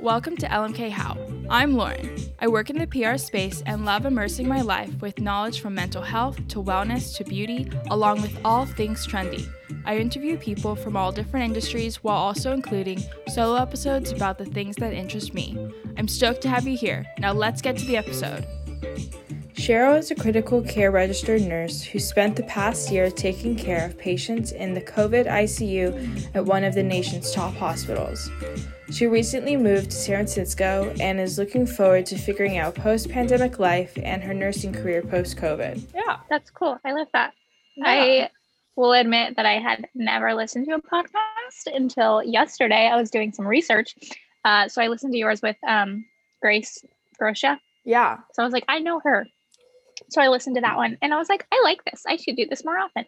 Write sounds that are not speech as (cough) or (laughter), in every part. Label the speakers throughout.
Speaker 1: Welcome to LMK How. I'm Lauren. I work in the PR space and love immersing my life with knowledge from mental health to wellness to beauty, along with all things trendy. I interview people from all different industries while also including solo episodes about the things that interest me. I'm stoked to have you here. Now let's get to the episode. Cheryl is a critical care registered nurse who spent the past year taking care of patients in the COVID ICU at one of the nation's top hospitals. She recently moved to San Francisco and is looking forward to figuring out post pandemic life and her nursing career post COVID.
Speaker 2: Yeah.
Speaker 3: That's cool. I love that.
Speaker 2: Yeah.
Speaker 3: I will admit that I had never listened to a podcast until yesterday. I was doing some research. Uh, so I listened to yours with um, Grace Grosha.
Speaker 2: Yeah.
Speaker 3: So I was like, I know her. So I listened to that one and I was like, I like this. I should do this more often.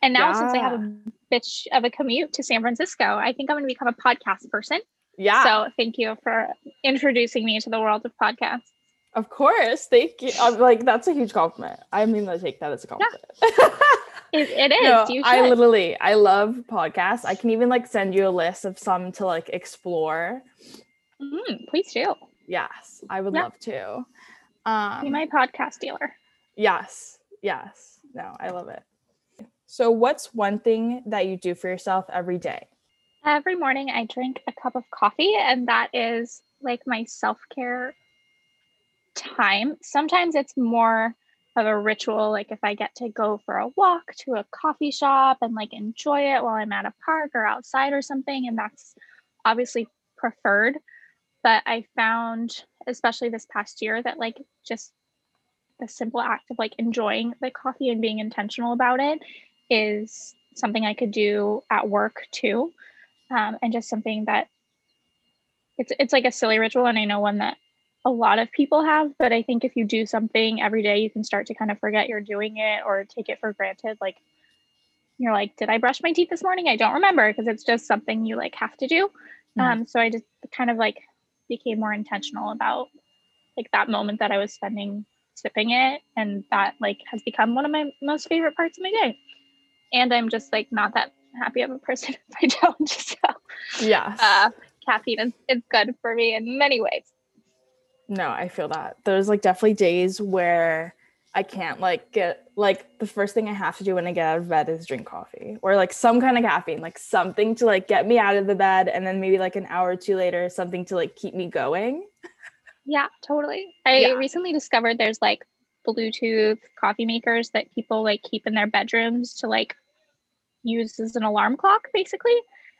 Speaker 3: And now since I have a bitch of a commute to San Francisco, I think I'm going to become a podcast person.
Speaker 2: Yeah.
Speaker 3: So thank you for introducing me to the world of podcasts.
Speaker 2: of course. Thank you. I'm like, that's a huge compliment. I mean, I take that as a compliment. (laughs)
Speaker 3: It, it is.
Speaker 2: no,
Speaker 3: you
Speaker 2: I literally, I love podcasts. I can even like send you a list of some to like explore.
Speaker 3: Mm, please do.
Speaker 2: Yes, I would
Speaker 3: Yeah.
Speaker 2: love to.
Speaker 3: Be
Speaker 2: Um,
Speaker 3: my podcast dealer.
Speaker 2: yes, yes. No, I love it. So, what's one thing that you do for yourself every day?
Speaker 3: Every morning I drink a cup of coffee, and that is like my self care time. Sometimes it's more of a ritual, like if I get to go for a walk to a coffee shop and like enjoy it while I'm at a park or outside or something, and that's obviously preferred. But I found, especially this past year, that like just the simple act of like enjoying the coffee and being intentional about it is something I could do at work too um, and just something that it's it's like a silly ritual and i know one that a lot of people have but i think if you do something every day you can start to kind of forget you're doing it or take it for granted. Like you're like did i brush my teeth this morning? I don't remember because it's just something you like have to do.
Speaker 2: Mhm.
Speaker 3: um, so i just kind of like became more intentional about like that moment that i was spending sipping it and that like has become one of my most favorite parts of my day. And i'm just like not that happy of a person (laughs) if i don't (laughs) so
Speaker 2: Yes.
Speaker 3: uh, caffeine is, is good for me in many ways.
Speaker 2: No, I feel that. There's like definitely days where I can't like get like the first thing I have to do when I get out of bed is drink coffee or like some kind of caffeine, like something to like get me out of the bed and then maybe like an hour or two later something to like keep me going.
Speaker 3: Yeah, totally. I
Speaker 2: Yeah.
Speaker 3: recently discovered there's like Bluetooth coffee makers that people like keep in their bedrooms to like use as an alarm clock, basically.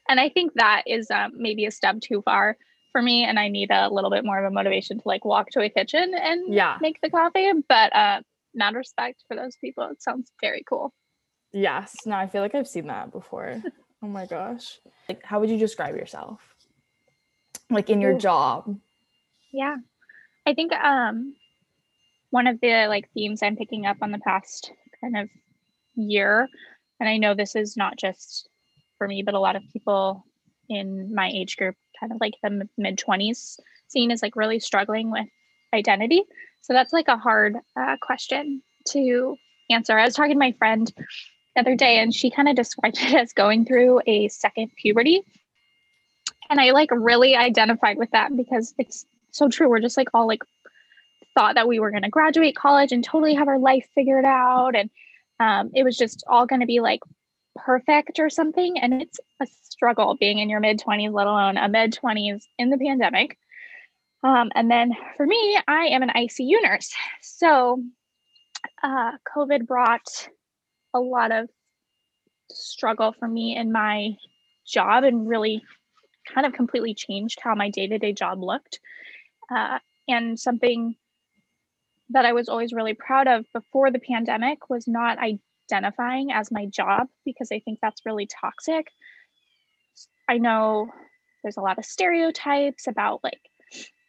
Speaker 3: And I think that is um, maybe a step too far for me, and I need a little bit more of a motivation to like walk to a kitchen and
Speaker 2: Yeah.
Speaker 3: make the coffee. But uh, mad respect for those people. It sounds very cool.
Speaker 2: Yes. No, I feel like I've seen that before. (laughs) oh my gosh. Like how would you describe yourself? Like in your
Speaker 3: Ooh.
Speaker 2: job.
Speaker 3: Yeah. I think um one of the like themes I'm picking up on the past kind of year, and I know this is not just for me, but a lot of people in my age group, kind of like the mid 20s scene, is like really struggling with identity. So that's like a hard uh, question to answer. I was talking to my friend the other day, and she kind of described (laughs) it as going through a second puberty. And I like really identified with that because it's so true. We're just like all like thought that we were going to graduate college and totally have our life figured out. And um, it was just all going to be like perfect or something. And it's a struggle being in your mid 20s, let alone a mid 20s in the pandemic. Um, and then for me, I am an ICU nurse. So uh, COVID brought a lot of struggle for me in my job and really kind of completely changed how my day to day job looked. Uh, and something that I was always really proud of before the pandemic was not identifying as my job because I think that's really toxic. I know there's a lot of stereotypes about like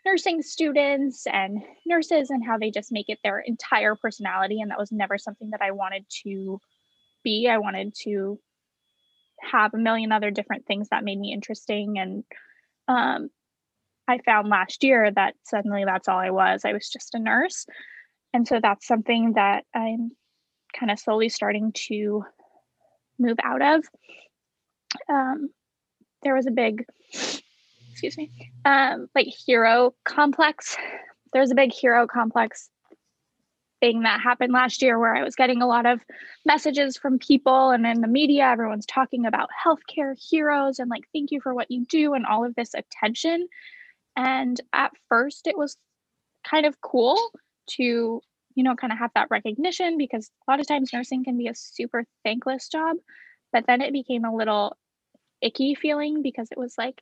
Speaker 3: nursing students and nurses and how they just make it their entire personality. And that was never something that I wanted to be. I wanted to have a million other different things that made me interesting and um, i found last year that suddenly that's all i was i was just a nurse and so that's something that i'm kind of slowly starting to move out of um, there was a big excuse me, um, like hero complex. There's a big hero complex thing that happened last year where I was getting a lot of messages from people and in the media, everyone's talking about healthcare heroes and like, thank you for what you do and all of this attention. And at first, it was kind of cool to, you know, kind of have that recognition because a lot of times nursing can be a super thankless job. But then it became a little icky feeling because it was like,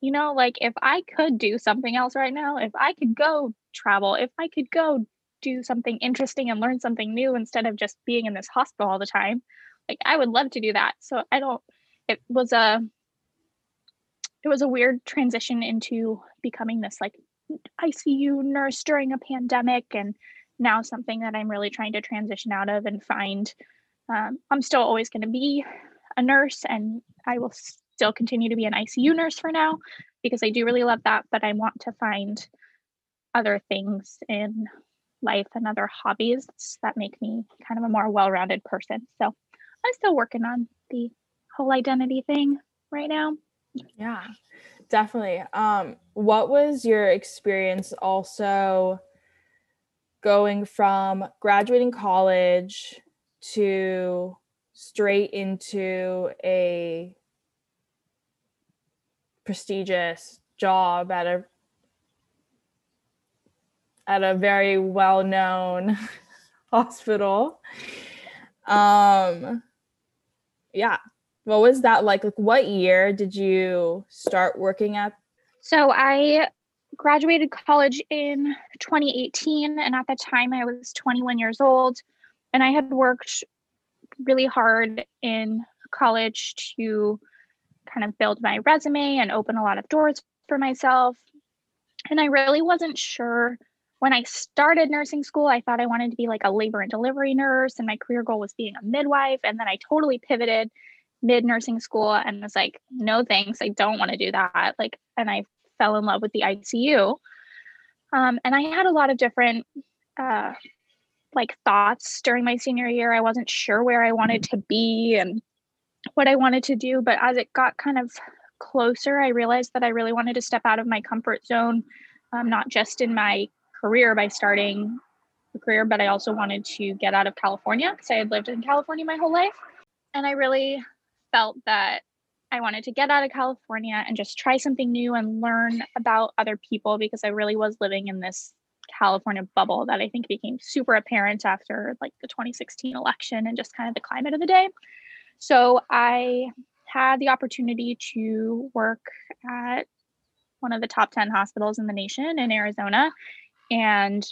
Speaker 3: you know, like if I could do something else right now, if I could go travel, if I could go do something interesting and learn something new instead of just being in this hospital all the time, like I would love to do that. So I don't, it was a, it was a weird transition into becoming this like ICU nurse during a pandemic and now something that I'm really trying to transition out of and find um, I'm still always going to be a nurse and I will still continue to be an ICU nurse for now because I do really love that, but I want to find other things in life and other hobbies that make me kind of a more well rounded person. So I'm still working on the whole identity thing right now.
Speaker 2: Yeah, definitely. Um, what was your experience also going from graduating college to straight into a prestigious job at a at a very well-known (laughs) hospital um yeah what was that like like what year did you start working at
Speaker 3: so i graduated college in 2018 and at the time i was 21 years old and i had worked really hard in college to kind of build my resume and open a lot of doors for myself and i really wasn't sure when I started nursing school, I thought I wanted to be like a labor and delivery nurse, and my career goal was being a midwife. And then I totally pivoted mid nursing school and was like, no thanks, I don't want to do that. Like, and I fell in love with the ICU. Um, and I had a lot of different uh, like thoughts during my senior year. I wasn't sure where I wanted to be and what I wanted to do. But as it got kind of closer, I realized that I really wanted to step out of my comfort zone, um, not just in my career by starting a career, but I also wanted to get out of California because I had lived in California my whole life. And I really felt that I wanted to get out of California and just try something new and learn about other people because I really was living in this California bubble that I think became super apparent after like the 2016 election and just kind of the climate of the day. So I had the opportunity to work at one of the top 10 hospitals in the nation in Arizona and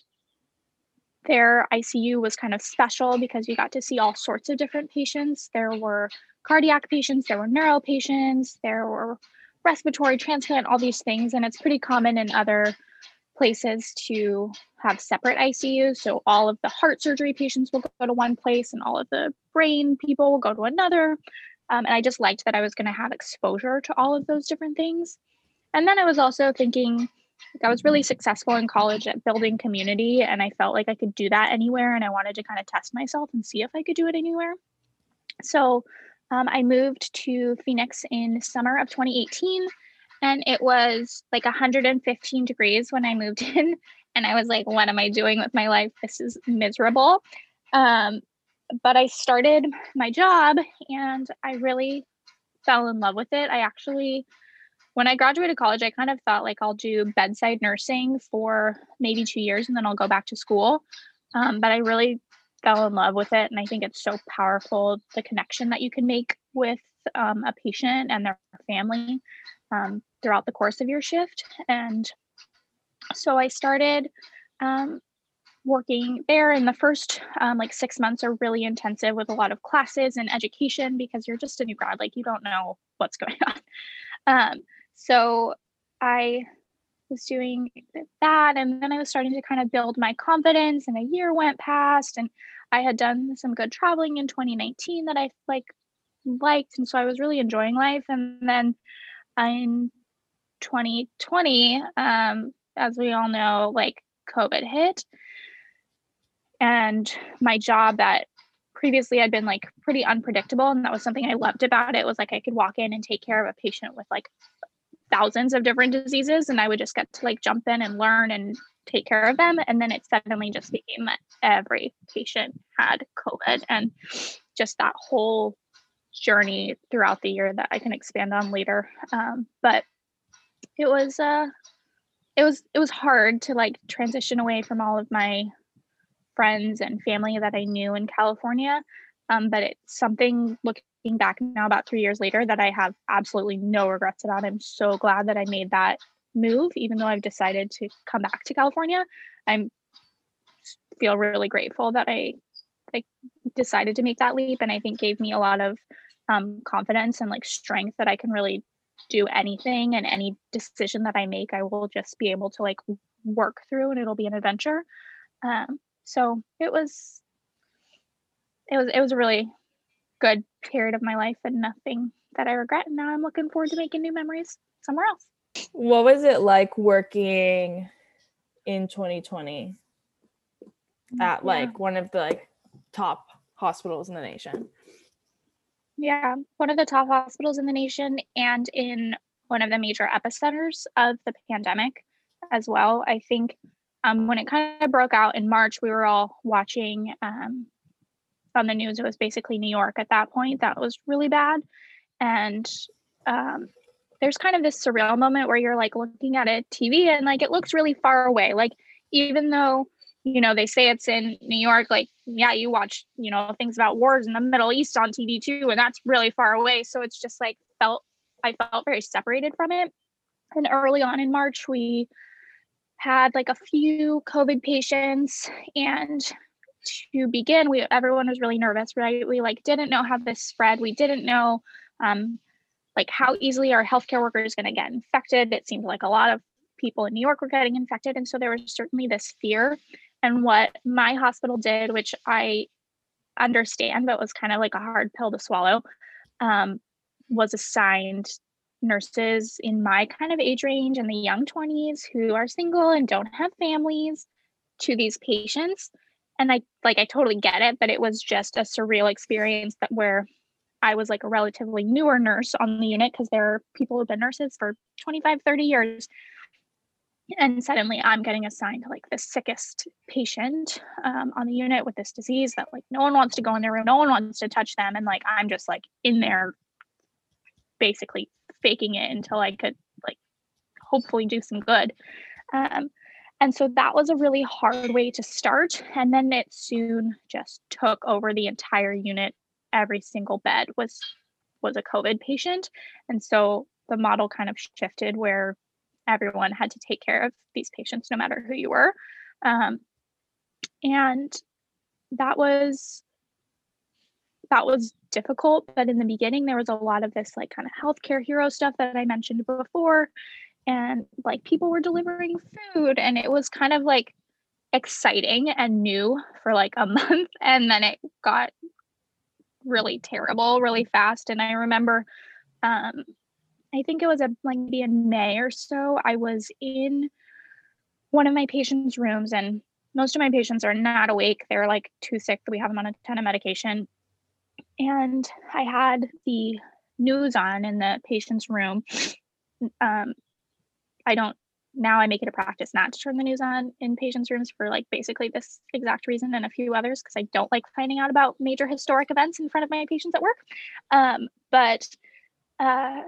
Speaker 3: their ICU was kind of special because you got to see all sorts of different patients. There were cardiac patients, there were neuro patients, there were respiratory transplant, all these things. And it's pretty common in other places to have separate ICUs. So all of the heart surgery patients will go to one place and all of the brain people will go to another. Um, and I just liked that I was going to have exposure to all of those different things. And then I was also thinking, like I was really successful in college at building community, and I felt like I could do that anywhere. And I wanted to kind of test myself and see if I could do it anywhere. So um, I moved to Phoenix in summer of 2018, and it was like 115 degrees when I moved (laughs) in. And I was like, what am I doing with my life? This is miserable. Um, but I started my job and I really fell in love with it. I actually when I graduated college, I kind of thought like I'll do bedside nursing for maybe two years and then I'll go back to school. Um, but I really fell in love with it. And I think it's so powerful the connection that you can make with um, a patient and their family um, throughout the course of your shift. And so I started um, working there and the first um, like six months are really intensive with a lot of classes and education because you're just a new grad like you don't know what's going (laughs) on um, so I was doing that. And then I was starting to kind of build my confidence, and a year went past, and I had done some good traveling in 2019 that I like liked. And so I was really enjoying life. And then in 2020, um, as we all know, like COVID hit. And my job that previously had been like pretty unpredictable. And that was something I loved about it was like I could walk in and take care of a patient with like thousands of different diseases and I would just get to like jump in and learn and take care of them. And then it suddenly just became that every patient had COVID and just that whole journey throughout the year that I can expand on later. Um, but it was uh it was it was hard to like transition away from all of my friends and family that I knew in California. Um, but it's something looking back now about three years later that I have absolutely no regrets about. I'm so glad that I made that move, even though I've decided to come back to California. I'm feel really grateful that I I decided to make that leap and I think gave me a lot of um, confidence and like strength that I can really do anything and any decision that I make, I will just be able to like work through and it'll be an adventure. Um, so it was, it was, it was a really good period of my life and nothing that I regret. And now I'm looking forward to making new memories somewhere else.
Speaker 2: What was it like working in 2020 at like one of the like top hospitals in the nation?
Speaker 3: Yeah, one of the top hospitals in the nation and in one of the major epicenters of the pandemic as well. I think um, when it kind of broke out in March, we were all watching um, on the news. It was basically New York at that point. That was really bad. And um, there's kind of this surreal moment where you're like looking at a TV and like it looks really far away. Like, even though you know, they say it's in New York. Like, yeah, you watch, you know, things about wars in the Middle East on TV too, and that's really far away. So it's just like felt, I felt very separated from it. And early on in March, we had like a few COVID patients, and to begin, we everyone was really nervous, right? We like didn't know how this spread. We didn't know, um, like how easily our healthcare workers going to get infected. It seemed like a lot of people in New York were getting infected, and so there was certainly this fear and what my hospital did, which I understand, but was kind of like a hard pill to swallow, um, was assigned nurses in my kind of age range in the young 20s who are single and don't have families to these patients and i like i totally get it but it was just a surreal experience that where i was like a relatively newer nurse on the unit because there are people who've been nurses for 25 30 years. And suddenly i'm getting assigned to like the sickest patient um, on the unit with this disease that like no one wants to go in their room no one wants to touch them and like i'm just like in there basically faking it until i could like hopefully do some good. Um, and so that was a really hard way to start and then it soon just took over the entire unit. Every single bed was was a covid patient and so the model kind of shifted where everyone had to take care of these patients no matter who you were. Um, and that was that was difficult but in the beginning there was a lot of this like kind of healthcare hero stuff that i mentioned before and like people were delivering food and it was kind of like exciting and new for like a (laughs) month and then it got really terrible really fast and i remember um, I think it was a, like maybe in May or so, I was in one of my patients' rooms, and most of my patients are not awake. They're like too sick that we have them on a ton of medication. And I had the news on in the patient's room. Um, I don't now I make it a practice not to turn the news on in patients' rooms for like basically this exact reason and a few others because I don't like finding out about major historic events in front of my patients at work. Um, but uh,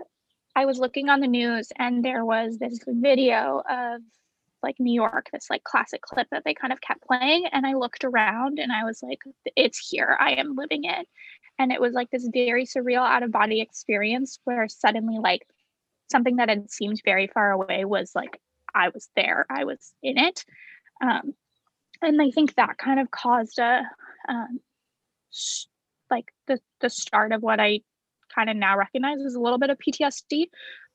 Speaker 3: I was looking on the news and there was this video of like New York, this like classic clip that they kind of kept playing. And I looked around and I was like, it's here. I am living it. And it was like this very surreal out of body experience where suddenly, like, something that had seemed very far away was like, I was there, I was in it. Um, and I think that kind of caused a, um, like the, the start of what I kind of now recognize as a little bit of PTSD.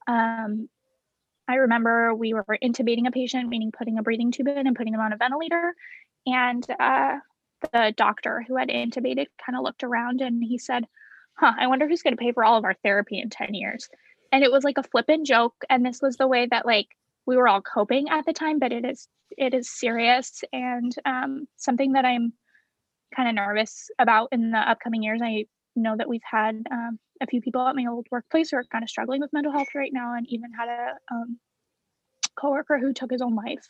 Speaker 3: Um, I remember we were intubating a patient, meaning putting a breathing tube in and putting them on a ventilator. And uh, the doctor who had intubated kind of looked around and he said, Huh, I wonder who's going to pay for all of our therapy in 10 years. And it was like a flippant joke. And this was the way that, like, we were all coping at the time, but it is it is serious and um, something that I'm kind of nervous about in the upcoming years. I know that we've had um, a few people at my old workplace who are kind of struggling with mental health right now, and even had a um, coworker who took his own life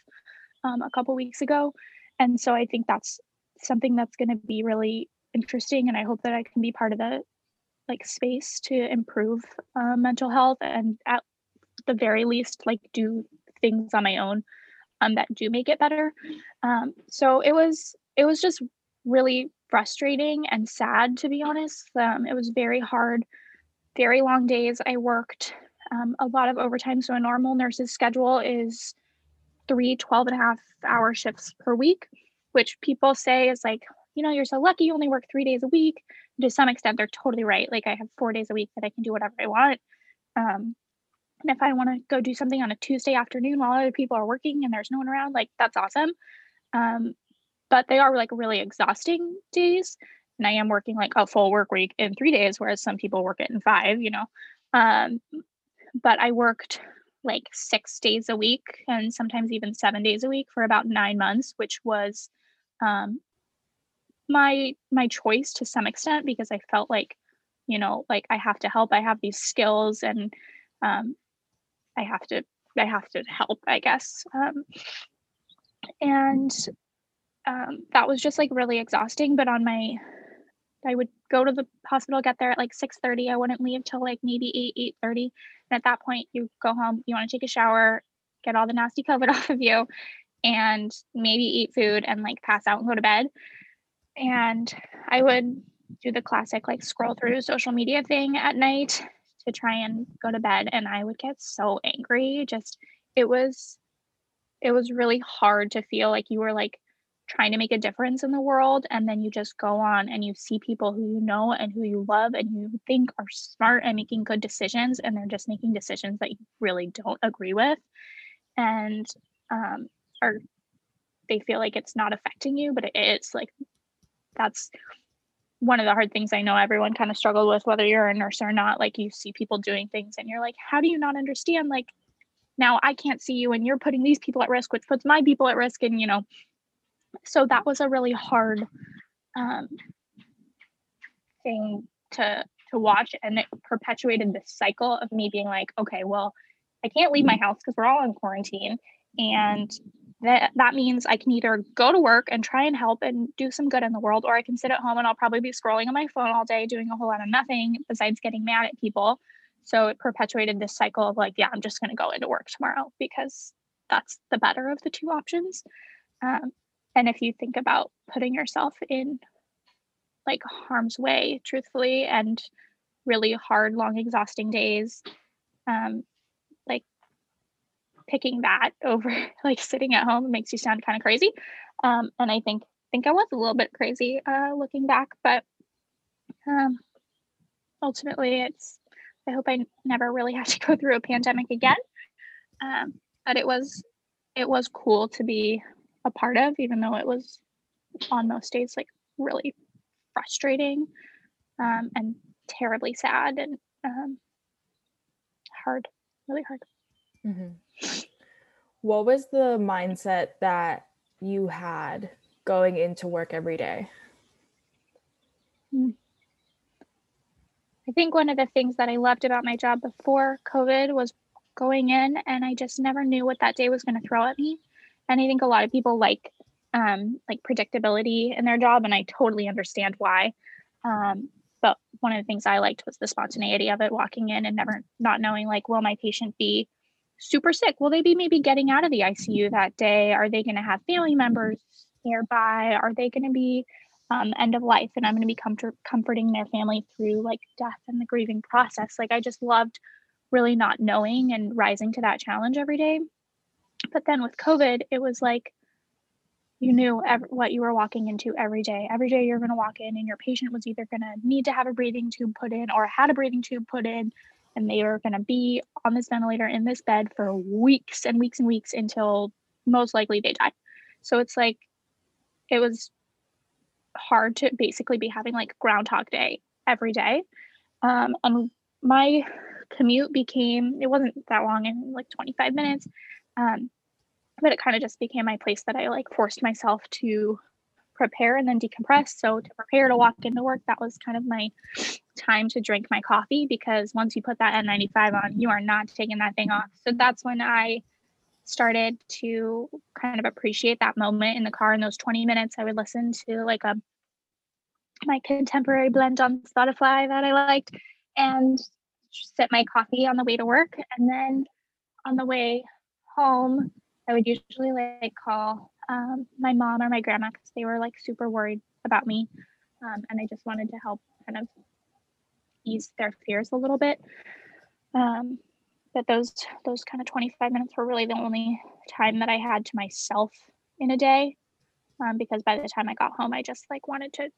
Speaker 3: um, a couple weeks ago. And so I think that's something that's going to be really interesting, and I hope that I can be part of the like space to improve uh, mental health and at the very least like do things on my own um, that do make it better. Um, so it was it was just really frustrating and sad to be honest. Um, it was very hard, very long days. I worked um, a lot of overtime. So a normal nurse's schedule is three 12 and a half hour shifts per week, which people say is like, you know, you're so lucky you only work three days a week. To some extent, they're totally right. Like I have four days a week that I can do whatever I want. Um, and if I want to go do something on a Tuesday afternoon while other people are working and there's no one around, like that's awesome. Um, but they are like really exhausting days. And I am working like a full work week in three days, whereas some people work it in five, you know. Um, but I worked like six days a week and sometimes even seven days a week for about nine months, which was um, my my choice to some extent because I felt like, you know, like I have to help. I have these skills and um, I have to I have to help, I guess. Um, and um, that was just like really exhausting. But on my, I would go to the hospital, get there at like six thirty. I wouldn't leave till like maybe eight eight thirty. And at that point, you go home. You want to take a shower, get all the nasty COVID (laughs) off of you, and maybe eat food and like pass out and go to bed. And I would do the classic like scroll through social media thing at night to try and go to bed and I would get so angry. Just it was it was really hard to feel like you were like trying to make a difference in the world and then you just go on and you see people who you know and who you love and you think are smart and making good decisions and they're just making decisions that you really don't agree with and um or they feel like it's not affecting you but it's like that's one of the hard things I know everyone kind of struggled with, whether you're a nurse or not. Like you see people doing things and you're like, how do you not understand? Like now I can't see you and you're putting these people at risk, which puts my people at risk. And, you know, so that was a really hard um, thing to to watch and it perpetuated this cycle of me being like okay well i can't leave my house because we're all in quarantine and that that means I can either go to work and try and help and do some good in the world, or I can sit at home and I'll probably be scrolling on my phone all day doing a whole lot of nothing besides getting mad at people. So it perpetuated this cycle of like, yeah, I'm just going to go into work tomorrow because that's the better of the two options. Um, and if you think about putting yourself in like harm's way, truthfully, and really hard, long, exhausting days, um, picking that (laughs) over like sitting at home makes you sound kind of crazy. Um, and I think think I was a little bit crazy uh, looking back, but um, ultimately, it's. I hope I never really (laughs) have to go through a pandemic again. Um, but it was it was cool to be a part of, even though it was on most days like really frustrating um, and terribly sad and um, hard, really hard.
Speaker 2: Mm-hmm. What was the mindset that you had going into work every day?
Speaker 3: Hmm. I think one of the things that I loved about my job before COVID was going in and I just never knew what that day was going to throw at me. And I think a lot of people like um, like predictability in their job, and I totally understand why. Um, but one of the things I liked was the spontaneity of it, walking in and never not knowing like, will my patient be super sick? Will they be maybe getting out of the ICU that day? Are they going to have family members nearby? Are they going to be um, end of life? And I'm going to be comfort- comforting their family through like death and the grieving process. Like I just loved really not knowing and rising to that challenge every day. But then with COVID, it was like you knew ev- what you were walking into every day. Every day you're going to walk in, and your patient was either going to need to have a breathing tube put in or had a breathing tube put in and they are going to be on this ventilator in this bed for weeks and weeks and weeks until most likely they die. So it's like it was hard to basically be having like groundhog day every day. Um, and my commute became it wasn't that long in like 25 minutes um, but it kind of just became my place that i like forced myself to prepare and then decompress. So to prepare to walk into work, that was kind of my time to drink my coffee because once you put that N95 on, you are not taking that thing off. So that's when I started to kind of appreciate that moment in the car in those 20 minutes. I would listen to like a my contemporary blend on Spotify that I liked and sip my coffee on the way to work. And then on the way home, I would usually like call um, my mom or my grandma because they were like super worried about me. Um, and I just wanted to help kind of ease their fears a little bit. Um, but those those kind of 25 minutes were really the only time that I had to myself in a day. Um, because by the time I got home, I just like wanted to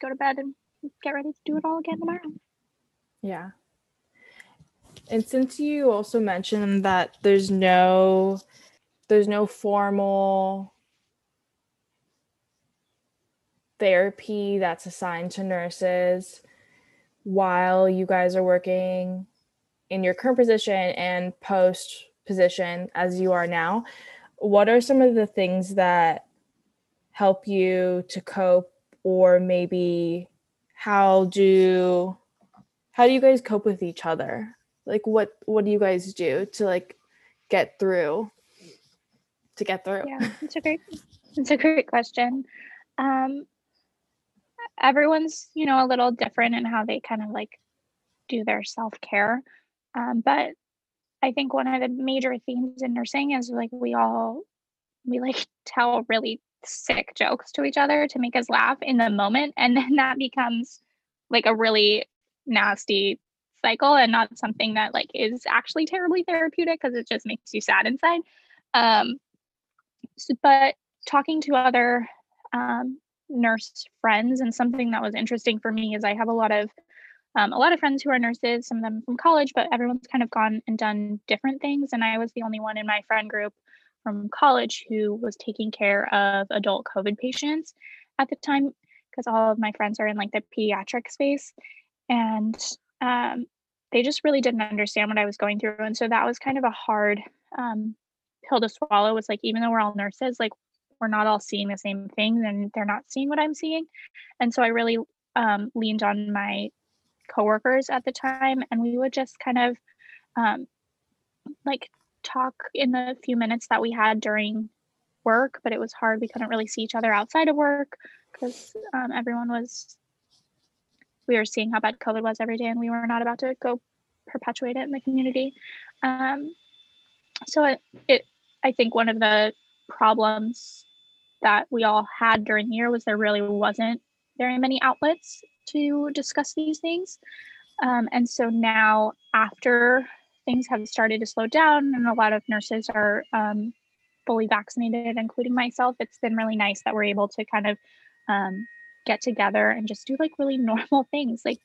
Speaker 3: go to bed and get ready to do it all again tomorrow.
Speaker 2: Yeah. And since you also mentioned that there's no there's no formal therapy that's assigned to nurses while you guys are working in your current position and post position as you are now. What are some of the things that help you to cope or maybe how do how do you guys cope with each other? Like what what do you guys do to like get through to get through.
Speaker 3: Yeah it's a great it's a great question. Um everyone's you know a little different in how they kind of like do their self-care. Um, but i think one of the major themes in nursing is like we all we like (laughs) tell really sick jokes to each other to make us laugh in the moment and then (laughs) that becomes like a really nasty cycle and not something that like is actually terribly therapeutic because it just makes you sad inside. Um but talking to other um, nurse friends and something that was interesting for me is i have a lot of um, a lot of friends who are nurses some of them from college but everyone's kind of gone and done different things and i was the only one in my friend group from college who was taking care of adult COVID patients at the time because all of my friends are in like the pediatric space. And um, they just really didn't understand what I was going through. And so that was kind of a hard um, pill to swallow was like, even though we're all nurses, like we're not all seeing the same things and they're not seeing what I'm seeing. And so I really um, leaned on my coworkers at the time and we would just kind of um, like talk in the few minutes that we had during work, but it was hard. We couldn't really see each other outside of work because um, everyone was, we were seeing how bad COVID was every day and we were not about to go perpetuate it in the community. Um, so it, it, I think one of the problems that we all had during the year was there really wasn't very many outlets to discuss these things. Um, and so now after things have started to slow down and a lot of nurses are um, fully vaccinated, including myself, it's been really nice that we're able to kind of um, get together and just do like really (laughs) normal things like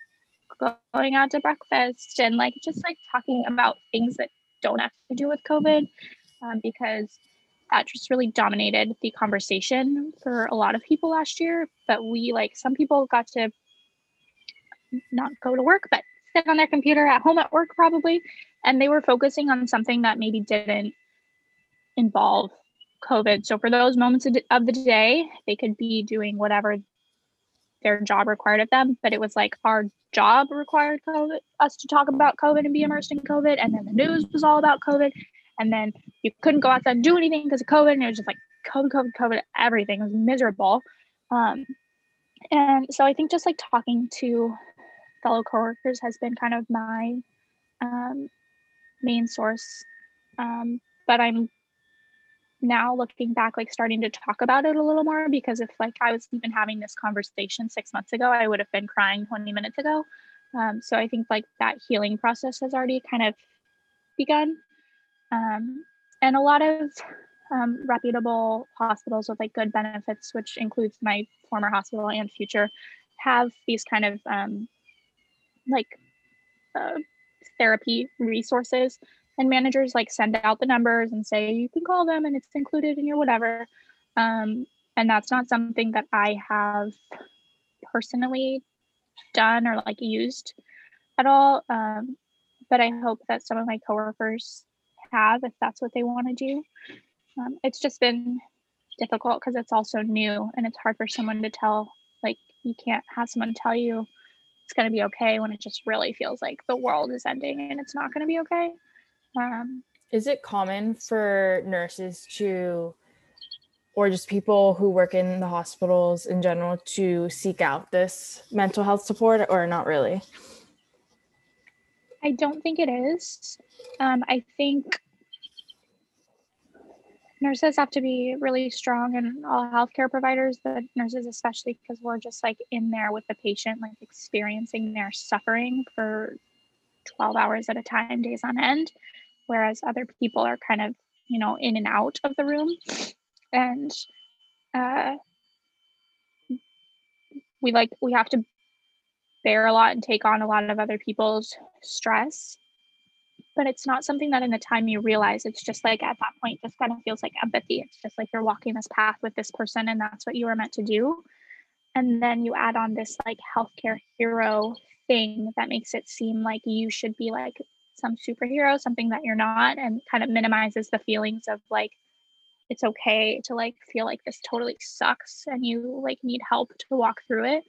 Speaker 3: going out to breakfast and like just like talking about things that don't have to do with COVID um, because that just really dominated the conversation for a lot of people last year. But we like some people got to not go to work, but sit on their computer at home at work probably. And they were focusing on something that maybe didn't involve covid. So for those moments of the day they could be doing whatever their job required of them. But it was like our job required covid us to talk about covid and be immersed in covid. And then the news was all about covid and then you couldn't go outside and do anything because of covid and it was just like covid covid covid everything was miserable um, and so i think just like talking to fellow coworkers has been kind of my um, main source. Um, but I'm now looking back, like starting to talk about it a little more because if like I was even having this conversation six months ago, I would have been crying 20 minutes ago. Um, so I think like that healing process has already kind of begun. Um, and a lot of um, reputable hospitals with like good benefits, which includes my former hospital and future, have these kind of um, like uh, therapy resources. And managers like send out the numbers and say you can call them and it's included in your whatever. Um, and that's not something that i have personally done or like used at all. Um, but i hope that some of my coworkers have if that's what they want to do. Um, it's just been difficult because it's also new and it's hard for someone to tell like you can't have someone tell you it's going to be okay when it just really feels like the world is ending and it's not going to be okay. Um,
Speaker 2: is it common for nurses to or just people who work in the hospitals in general to seek out this mental health support or not really
Speaker 3: i don't think it is. Um, i think nurses have to be really strong and all healthcare providers but nurses especially because we're just like in there with the patient like experiencing their suffering for 12 hours at a time days on end whereas other people are kind of you know in and out of the room. And uh, we like we have to bear a lot and take on a lot of other people's stress. But it's not something that in the time you realize it's just like at that point just kind of feels like empathy. It's just like you're walking this path with this person and that's what you were meant to do. And then you add on this like healthcare hero thing that makes it seem like you should be like some superhero something that you're not and kind of minimizes the feelings of like it's okay to like feel like this totally sucks and you like need help to walk through it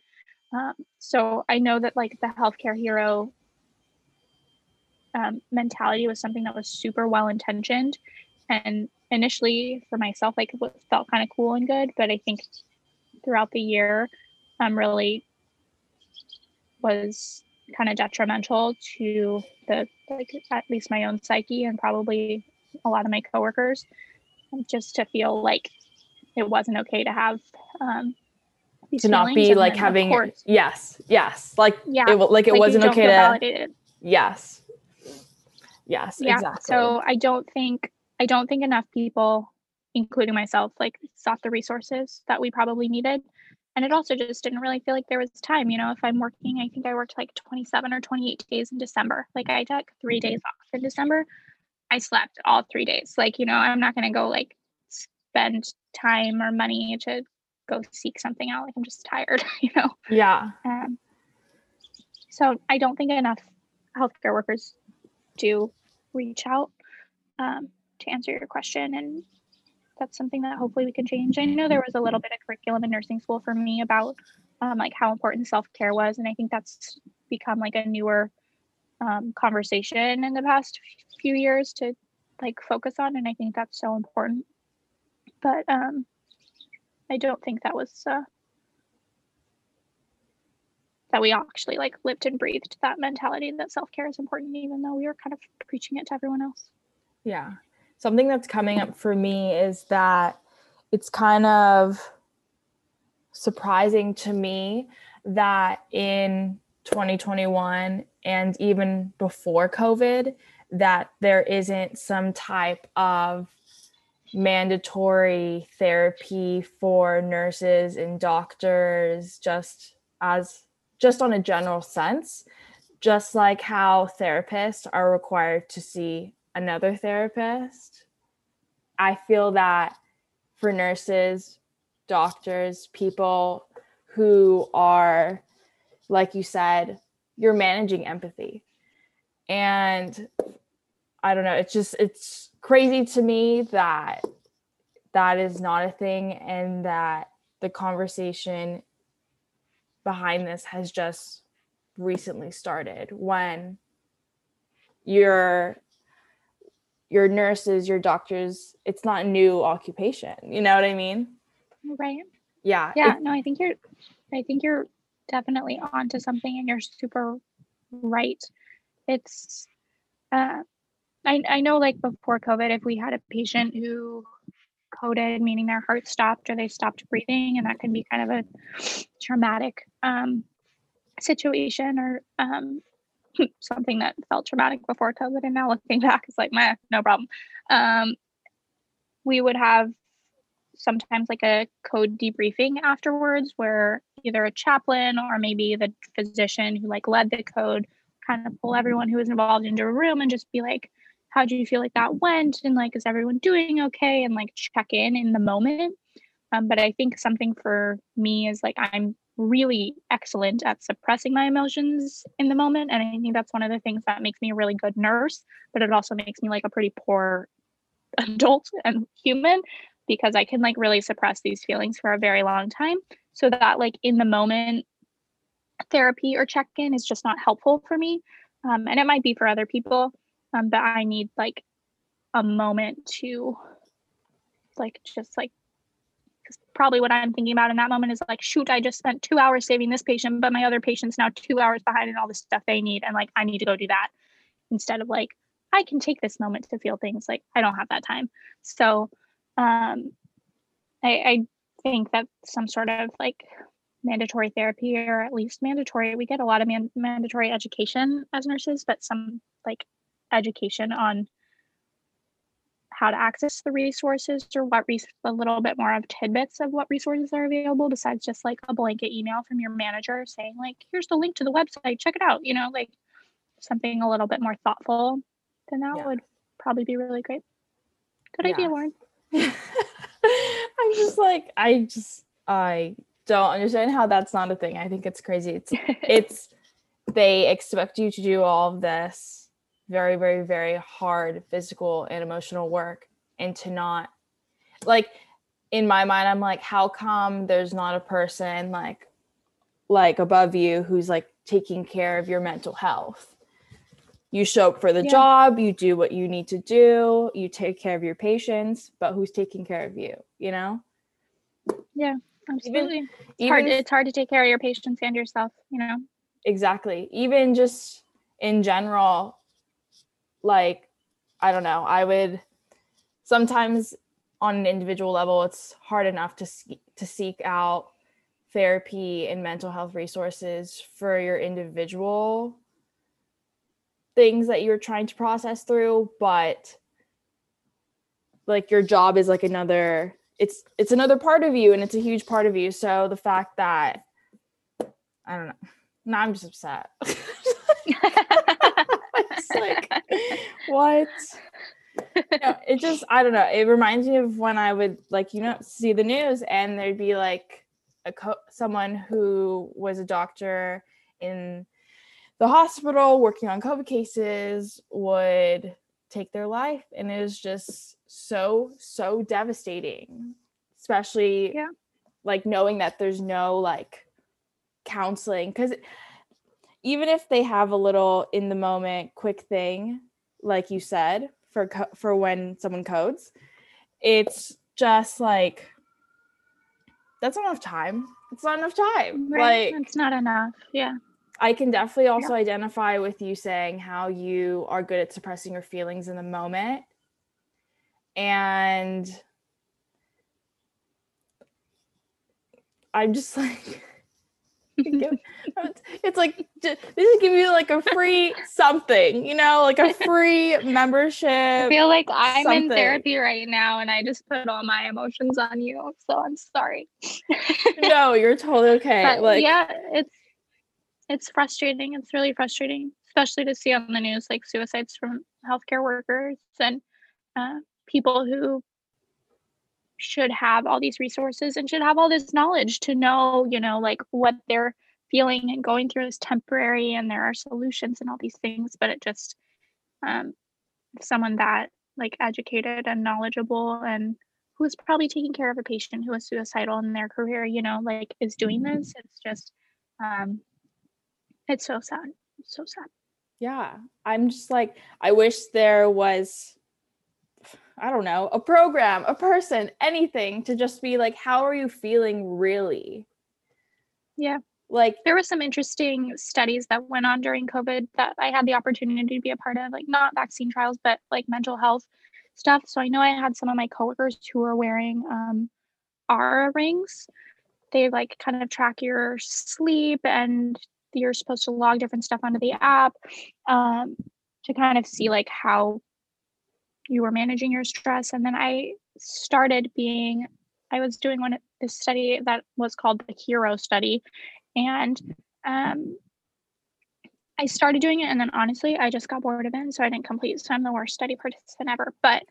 Speaker 3: um, so i know that like the healthcare hero um, mentality was something that was super well intentioned. And initially for myself like it felt kind of cool and good but i think throughout the year um really was kind of detrimental to the like at least my own psyche and probably a lot of my coworkers um, just to feel like it wasn't okay to have um
Speaker 2: to not be like having yes yes like yeah it, like it like wasn't okay to validated. yes Yes, yeah. exactly.
Speaker 3: So I don't think I don't think enough people, including myself, like sought the resources that we probably needed. And it also just didn't really feel like there was time. You know, if I'm working, I think I worked like 27 or 28 days in December. Like I took three days off in December. I slept all three days. Like, you know, I'm not going to go like spend time or money to go seek something out. Like I'm just tired, (laughs) you know?
Speaker 2: Yeah.
Speaker 3: Um, so I don't think enough healthcare workers do reach out um, to answer your question. And that's something that hopefully we can change. I know there was a little bit of curriculum in nursing school for me about um, like how important self care was. And I think that's become like a newer um, conversation in the past few years to like focus on. And I think that's so important. But um, I don't think that was uh, that we actually like lived and breathed that mentality that self-care is important even though we were kind of preaching it to everyone else.
Speaker 2: Yeah. Something that's coming up for me is that it's kind of surprising to me that in 2021 and even before covid that there isn't some type of mandatory therapy for nurses and doctors just as just on a general sense, just like how therapists are required to see another therapist. I feel that for nurses, doctors, people who are, like you said, you're managing empathy. And I don't know, it's just, it's crazy to me that that is not a thing and that the conversation behind this has just recently started when your your nurses your doctors it's not a new occupation. You know what i mean?
Speaker 3: Right.
Speaker 2: Yeah
Speaker 3: yeah no i think you're i think you're definitely onto something and you're super right. It's uh I, I know like before covid if we had a patient who coded, meaning their heart stopped or they stopped breathing, and that can be kind of a traumatic um, situation or um, (laughs) something that felt traumatic before COVID. And now looking (laughs) back, it's like, meh, no problem. Um, we would have sometimes like a code debriefing afterwards where either a chaplain or maybe the physician who like led the code kind of pull everyone who was involved into a room and just be like how do you feel like that went and like is everyone doing okay and like check in in the moment um, but i think something for me is like i'm really excellent at suppressing my emotions in the moment and i think that's one of the things that makes me a really good nurse but it also makes me like a pretty poor (laughs) adult and human because I can like really suppress these feelings for a very long time. So that like in the moment therapy or check-in is just not helpful for me. Um, and it might be for other people. Um, but I need like a moment to like just like because probably what I'm thinking about in that moment is like, shoot, I just spent two hours saving this patient, but my other patient's now two hours behind in all the stuff they need. And like, I need to go do that instead of like, I can take this moment to feel things like I don't have that time. So um, I, I think that some sort of like mandatory therapy or at least mandatory, we get a lot of man- mandatory education as nurses, but some like education on how to access the resources or what res- a little bit more of tidbits of what resources are available besides just like a blanket email from your manager saying like here's the link to the website. Check it out you know like something a little bit more thoughtful then that yeah. would probably be really great. Good yeah. idea lauren. (laughs) (laughs)
Speaker 2: I'm just like i just i don't understand how that's not a thing. I think it's crazy. It's (laughs) it's they expect you to do all of this very very very hard physical and emotional work and to not like in my mind i'm like how come there's not a person like like above you who's like taking care of your mental health? You show up for the yeah. job you do what you need to do you take care of your patients but who's taking care of you you know?
Speaker 3: Yeah absolutely. Even, it's even, hard it's hard to take care of your patients and yourself you know?
Speaker 2: Exactly. Even just in general like i don't know i would sometimes on an individual level it's hard enough to to seek out therapy and mental health resources for your individual things that you're trying to process through but like your job is like another it's it's another part of you and it's a huge part of you. So the fact that i don't know now i'm just upset (laughs) (laughs) it's (laughs) like what (laughs) it just i don't know it reminds me of when i would like you know see the news and there'd be like a co- someone who was a doctor in the hospital working on covid cases would take their life and it was just so so devastating especially yeah. like knowing that there's no like counseling because even if they have a little in the moment quick thing like you said for co- for when someone codes it's just like that's not enough time it's not enough time right.
Speaker 3: like it's not enough yeah
Speaker 2: i can definitely also yeah. identify with you saying how you are good at suppressing your feelings in the moment and i'm just (laughs) like it's like this is giving you like a free something, you know, like a free membership. I
Speaker 3: feel like I'm something. in therapy right now and I just put all my emotions on you. So I'm sorry.
Speaker 2: no, you're totally (laughs) okay.
Speaker 3: But like yeah, it's it's frustrating. It's really frustrating, especially to see on the news like suicides from healthcare workers and uh, people who should have all these resources and should have all this knowledge to know, you know, like what they're feeling and going through is temporary and there are solutions and all these things. But it just, um, someone that like educated and knowledgeable and who is probably taking care of a patient who is suicidal in their career, you know, like is doing this. It's just, um, it's so sad. It's so sad.
Speaker 2: Yeah. I'm just like, I wish there was I don't know, a program, a person, anything to just be like, how are you feeling really?
Speaker 3: Yeah.
Speaker 2: Like
Speaker 3: there were some interesting studies that went on during COVID that I had the opportunity to be a part of, like not vaccine trials, but like mental health stuff. So I know I had some of my coworkers who were wearing um Oura rings. They like kind of track your sleep and you're supposed to log different stuff onto the app um, to kind of see like how you were managing your stress. And then i started being i was doing one of this study that was called the hero study. And um, i started doing it and then honestly i just got bored of it so i didn't complete so i'm the worst study participant ever. But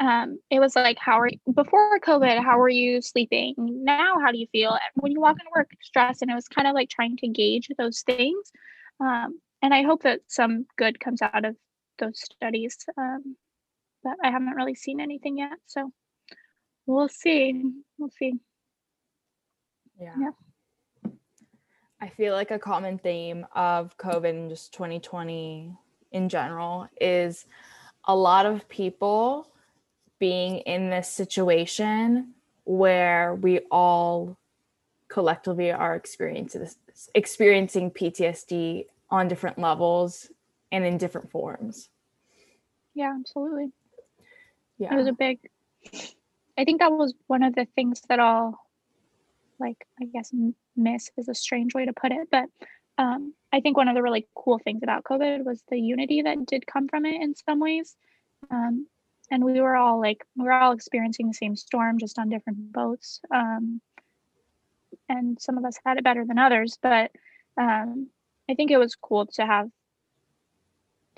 Speaker 3: um, it was like how are you before covid how were you sleeping? Now how do you feel? When you walk into work stress and it was kind of like trying to gauge those things. Um, and i hope that some good comes out of those studies um, but I haven't really seen anything yet. So we'll see. We'll see.
Speaker 2: Yeah.
Speaker 3: Yeah.
Speaker 2: I feel like a common theme of COVID and just 2020 in general is a lot of people being in this situation where we all collectively are experiencing PTSD on different levels and in different forms.
Speaker 3: Yeah, absolutely.
Speaker 2: Yeah.
Speaker 3: It was a big I think that was one of the things that I'll like I guess miss is a strange way to put it, but um I think one of the really cool things about COVID was the unity that did come from it in some ways. Um and we were all like we were all experiencing the same storm just on different boats. Um and some of us had it better than others, but um I think it was cool to have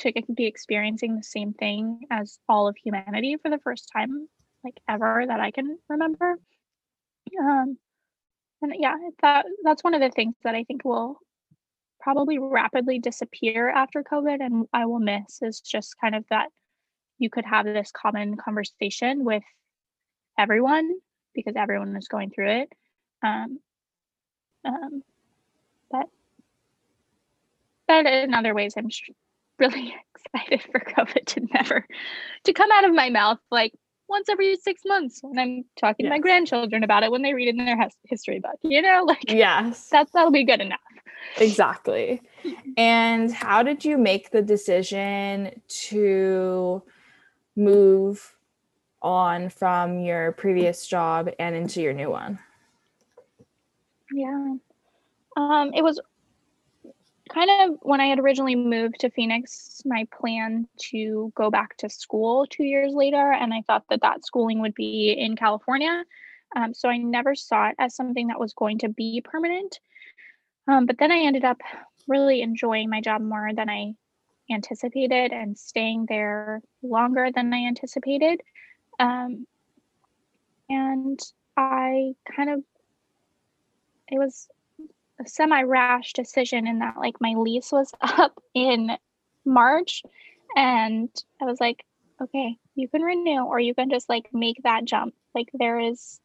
Speaker 3: to be experiencing the same thing as all of humanity for the first time like ever that I can remember. Um, and yeah, that that's one of the things that I think will probably rapidly disappear after COVID, and I will miss is just kind of that you could have this common conversation with everyone because everyone is going through it. Um, um, but but in other ways, I'm really (laughs) excited for COVID to never to come out of my mouth like once every six months when I'm talking yes. to my grandchildren about it when they read it in their history book. You know, (laughs) like
Speaker 2: yes,
Speaker 3: that's that'll be good enough.
Speaker 2: Exactly. (laughs) and how did you make the decision to move on from your previous job and into your new one?
Speaker 3: Yeah. Um, it was kind of when I had originally moved to Phoenix, my plan to go back to school two years later, and I thought that that schooling would be in California. Um, so I never saw it as something that was going to be permanent. Um, but then I ended up really enjoying my job more than I anticipated and staying there longer than I anticipated. Um, and I kind of, it was semi rash decision in that like my lease was (laughs) up in March and I was like, okay, you can renew or you can just like make that jump. Like there is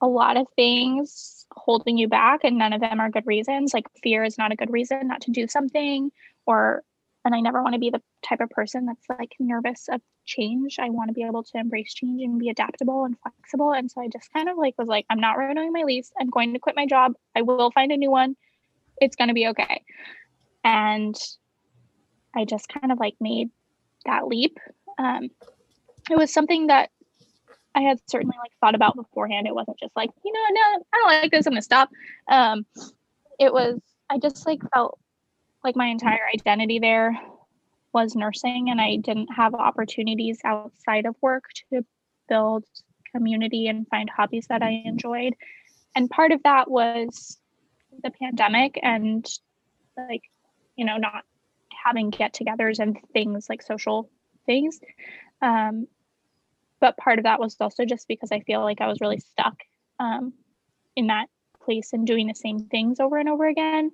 Speaker 3: a lot of things holding you back and none of them are good reasons. Like fear is not a good reason not to do something or and I never want to be the type of person that's like nervous of change. I want to be able to embrace change and be adaptable and flexible. And so I just kind of like was like, I'm not renewing my lease. I'm going to quit my job. I will find a new one. It's going to be okay. And I just kind of like made that leap. Um, it was something that I had certainly like thought about beforehand. It wasn't just like, you know, no, I don't like this. I'm gonna stop. Um, it was I just like felt like my entire identity there was nursing and I didn't have opportunities outside of work to build community and find hobbies that I enjoyed. And part of that was the pandemic and like, you know, not having get togethers and things like social things. Um, but part of that was also just because I feel like I was really stuck um, in that place and doing the same things over and over again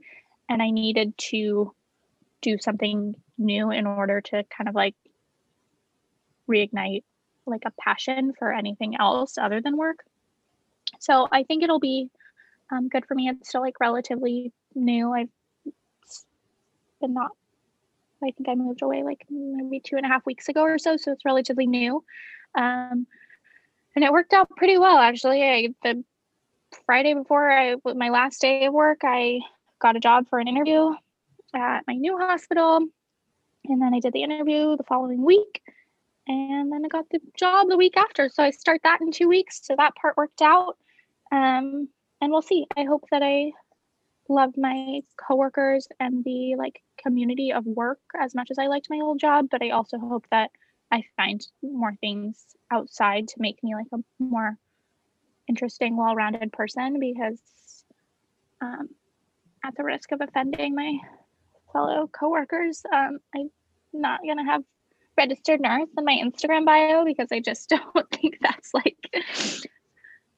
Speaker 3: and I needed to do something new in order to kind of like reignite like a passion for anything else other than work. So I think it'll be um, good for me. It's still like relatively new. I've been not, I think I moved away like maybe two and a half weeks ago or so. So it's relatively new. Um, and it worked out pretty well actually. I, the Friday before I, my last day of work, I got a job for an interview at my new hospital. And then I did the interview the following week. And then I got the job the week after. So I start that in two weeks. So that part worked out. Um, and we'll see. I hope that I love my coworkers and the like community of work as much as I liked my old job. But I also hope that I find more things outside to make me like a more interesting, well-rounded person because um, at the risk of offending my fellow coworkers, um, I'm not gonna have registered nurse in my Instagram bio because I just (laughs) don't think that's like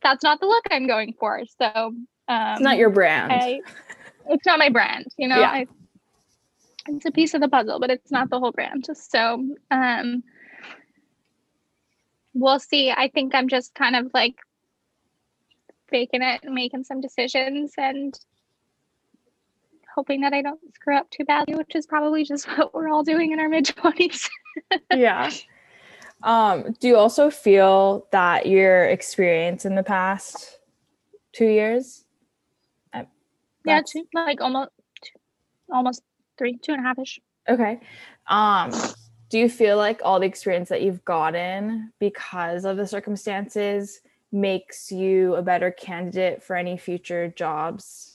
Speaker 3: that's not the look I'm going for. So um,
Speaker 2: it's not your brand. I,
Speaker 3: it's not my brand, you know. Yeah. I, it's a piece of the puzzle, but it's not the whole brand. So um, we'll see. I think I'm just kind of like faking it and making some decisions and hoping that I don't screw up too badly, which is probably just (laughs) what we're all doing in our mid 20s. (laughs)
Speaker 2: yeah. Um, do you also feel that your experience in the past two years?
Speaker 3: Uh, yeah, two, like almost, almost three, two and a half ish.
Speaker 2: Okay. Um, do you feel like all the experience that you've gotten because of the circumstances makes you a better candidate for any future jobs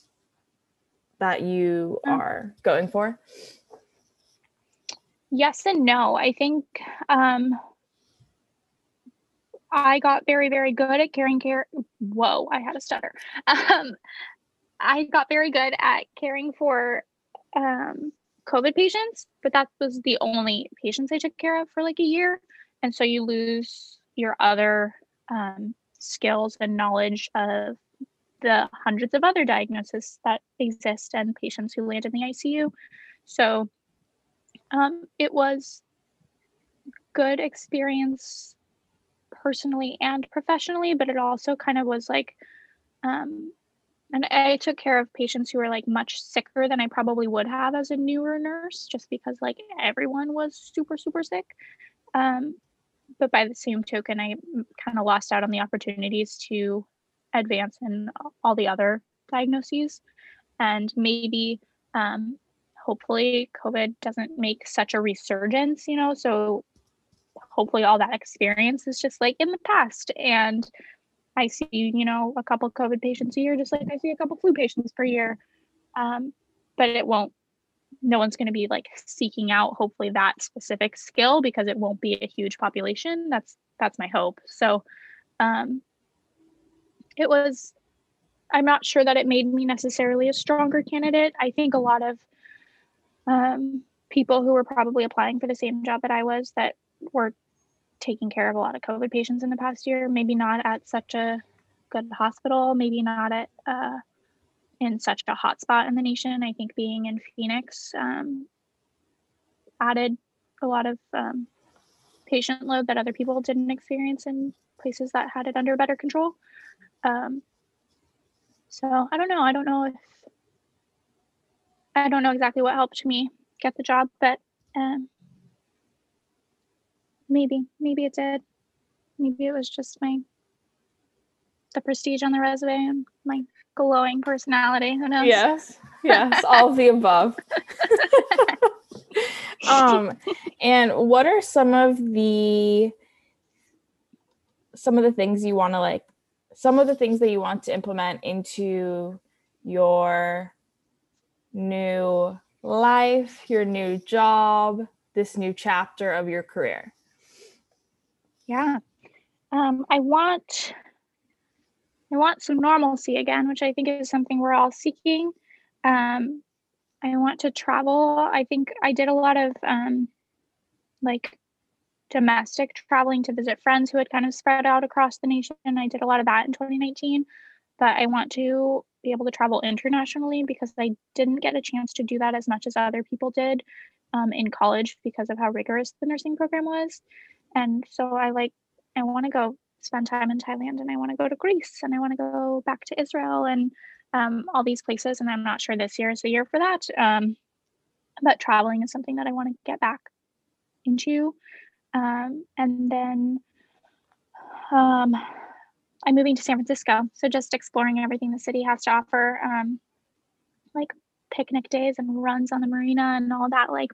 Speaker 2: that you mm. are going for?
Speaker 3: Yes and no. I think um, I got very, very good at caring care. Whoa, I had a stutter. (laughs) Um, I got very good at caring for um, COVID patients, but that was the only patients I took care of for like a year. And so you lose your other um, skills and knowledge of the hundreds of other diagnoses that exist and patients who land in the ICU. So um, it was good experience personally and professionally, but it also kind of was like, um, and I took care of patients who were like much sicker than I probably would have as a newer nurse, just because like everyone was super, super sick. Um, but by the same token, I kind of lost out on the opportunities to advance in all the other diagnoses. And maybe, um, hopefully, COVID doesn't make such a resurgence, you know, so hopefully all that experience is just like in the past. And I see, you know, a couple COVID patients a year, just like I see a couple flu patients per year. Um, but it won't no one's going to be like seeking out hopefully that specific skill because it won't be a huge population that's that's my hope so um it was i'm not sure that it made me necessarily a stronger candidate i think a lot of um people who were probably applying for the same job that i was that were taking care of a lot of covid patients in the past year maybe not at such a good hospital maybe not at uh in such a hot spot in the nation. I think being in Phoenix um, added a lot of um, patient load that other people didn't experience in places that had it under better control. Um, so I don't know. I don't know if I don't know exactly what helped me get the job, but um, maybe maybe it did. Maybe it was just my the prestige on the resume and my glowing personality. Who knows?
Speaker 2: Yes. Yes. all of the above. (laughs) um, and what are some of the some of the things you want to like some of the things that you want to implement into your new life, your new job, this new chapter of your career?
Speaker 3: Yeah. Um, I want I want some normalcy again, which I think is something we're all seeking. Um, I want to travel. I think I did a lot of um, like domestic traveling to visit friends who had kind of spread out across the nation. I did a lot of that in 2019, but I want to be able to travel internationally because I didn't get a chance to do that as much as other people did um, in college because of how rigorous the nursing program was. And so I like, I want to go spend time in Thailand and I want to go to Greece and I want to go back to Israel and um, all these places. And I'm not sure this year is the year for that. Um, but traveling is something that I want to get back into. Um, and then um, I'm moving to San Francisco. So just exploring everything the city has to offer, um, like picnic days and runs on the marina and all that, like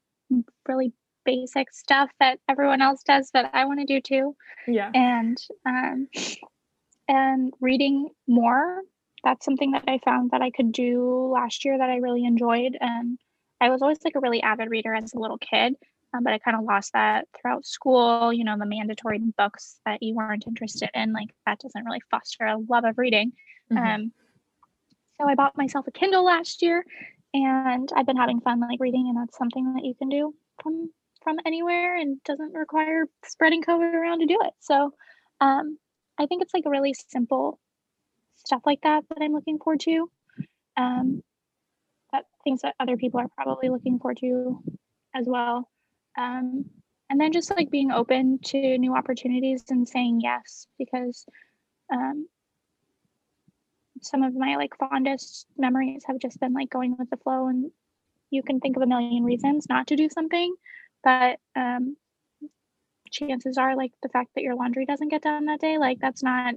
Speaker 3: really basic stuff that everyone else does that I want to do too.
Speaker 2: Yeah.
Speaker 3: And um and reading more. That's something that I found that I could do last year that I really enjoyed. And I was always like a really avid reader as a little kid, um, but I kind of lost that throughout school. You know, the mandatory books that you weren't interested in, like that doesn't really foster a love of reading. Mm-hmm. Um, so I bought myself a Kindle last year, and I've been having fun like reading, and that's something that you can do from from anywhere and doesn't require spreading COVID around to do it. So um, I think it's like a really simple stuff like that that I'm looking forward to. Um, that things that other people are probably looking forward to as well. Um, and then just like being open to new opportunities and saying yes because um, some of my like fondest memories have just been like going with the flow and you can think of a million reasons not to do something but um, chances are like the fact that your laundry doesn't get done that day like that's not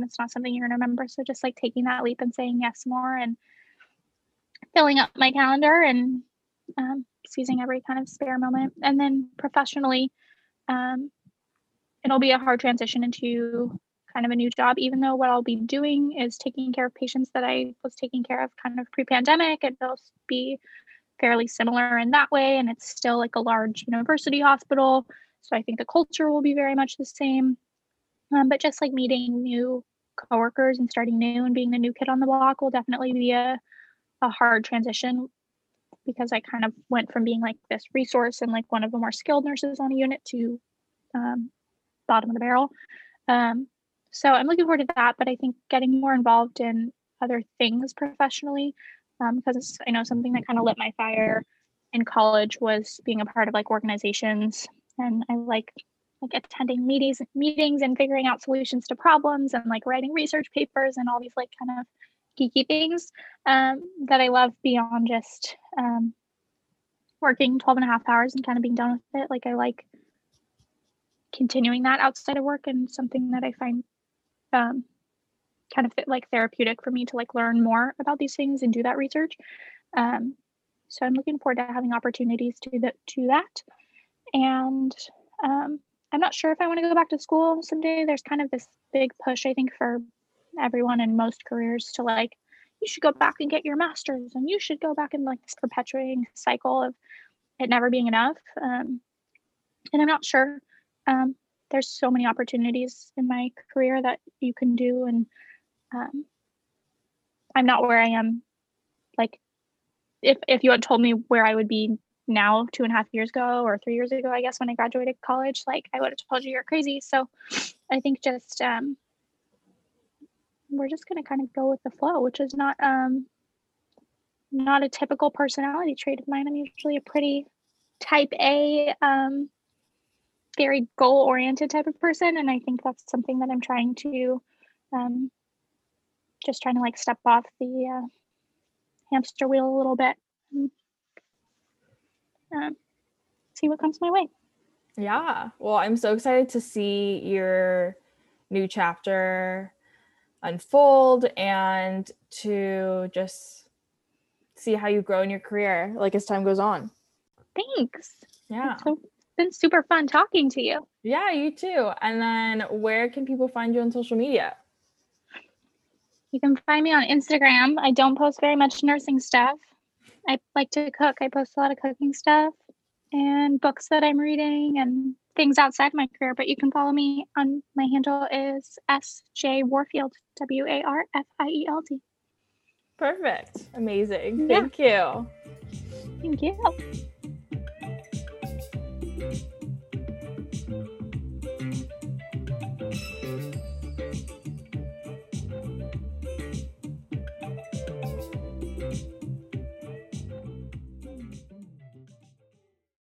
Speaker 3: that's not something you're to remember. So just like taking that leap and saying yes more and filling up my calendar and um, seizing every kind of spare moment. And then professionally um, it'll be a hard transition into kind of a new job even though what i'll be doing is taking care of patients that i was taking care of kind of pre-pandemic. It'll be fairly similar in that way. And it's still like a large university hospital. So I think the culture will be very much the same. Um, but just like meeting new coworkers and starting new and being the new kid on the block will definitely be a, a hard transition because I kind of went from being like this resource and like one of the more skilled nurses on a unit to um, bottom of the barrel. Um, so I'm looking forward to that, but I think getting more involved in other things professionally, because um, I know something that kind of lit my fire in college was being a part of like organizations and I like like attending meetings meetings and figuring out solutions to problems and like writing research papers and all these like kind of geeky things um, that I love beyond just um, working 12 and a half hours and kind of being done with it. Like I like continuing that outside of work and something that I find um, kind of like therapeutic for me to like learn more about these things and do that research. Um, so I'm looking forward to having opportunities to that to that. And um, I'm not sure if I want to go back to school someday. There's kind of this big push, I think, for everyone in most careers to like, you should go back and get your master's, and you should go back and like this perpetuating cycle of it never being enough. Um, and I'm not sure. Um, there's so many opportunities in my career that you can do, and um, I'm not where I am. Like, if if you had told me where I would be now two and a half years ago or three years ago i guess when i graduated college like i would have told you you're crazy so i think just um we're just going to kind of go with the flow which is not um not a typical personality trait of mine i'm usually a pretty type a um very goal oriented type of person and i think that's something that i'm trying to um just trying to like step off the uh, hamster wheel a little bit um, see what comes my way.
Speaker 2: Yeah. Well, I'm so excited to see your new chapter unfold and to just see how you grow in your career like as time goes on.
Speaker 3: Thanks.
Speaker 2: Yeah.
Speaker 3: It's been super fun talking to you.
Speaker 2: Yeah, you too. And then where can people find you on social media?
Speaker 3: You can find me on Instagram. I don't post very much nursing stuff. I like to cook. I post a lot of cooking stuff and books that I'm reading and things outside my career. But you can follow me on my handle is SJ Warfield, W A R F I E L D.
Speaker 2: Perfect. Amazing. Yeah. Thank you.
Speaker 3: Thank you.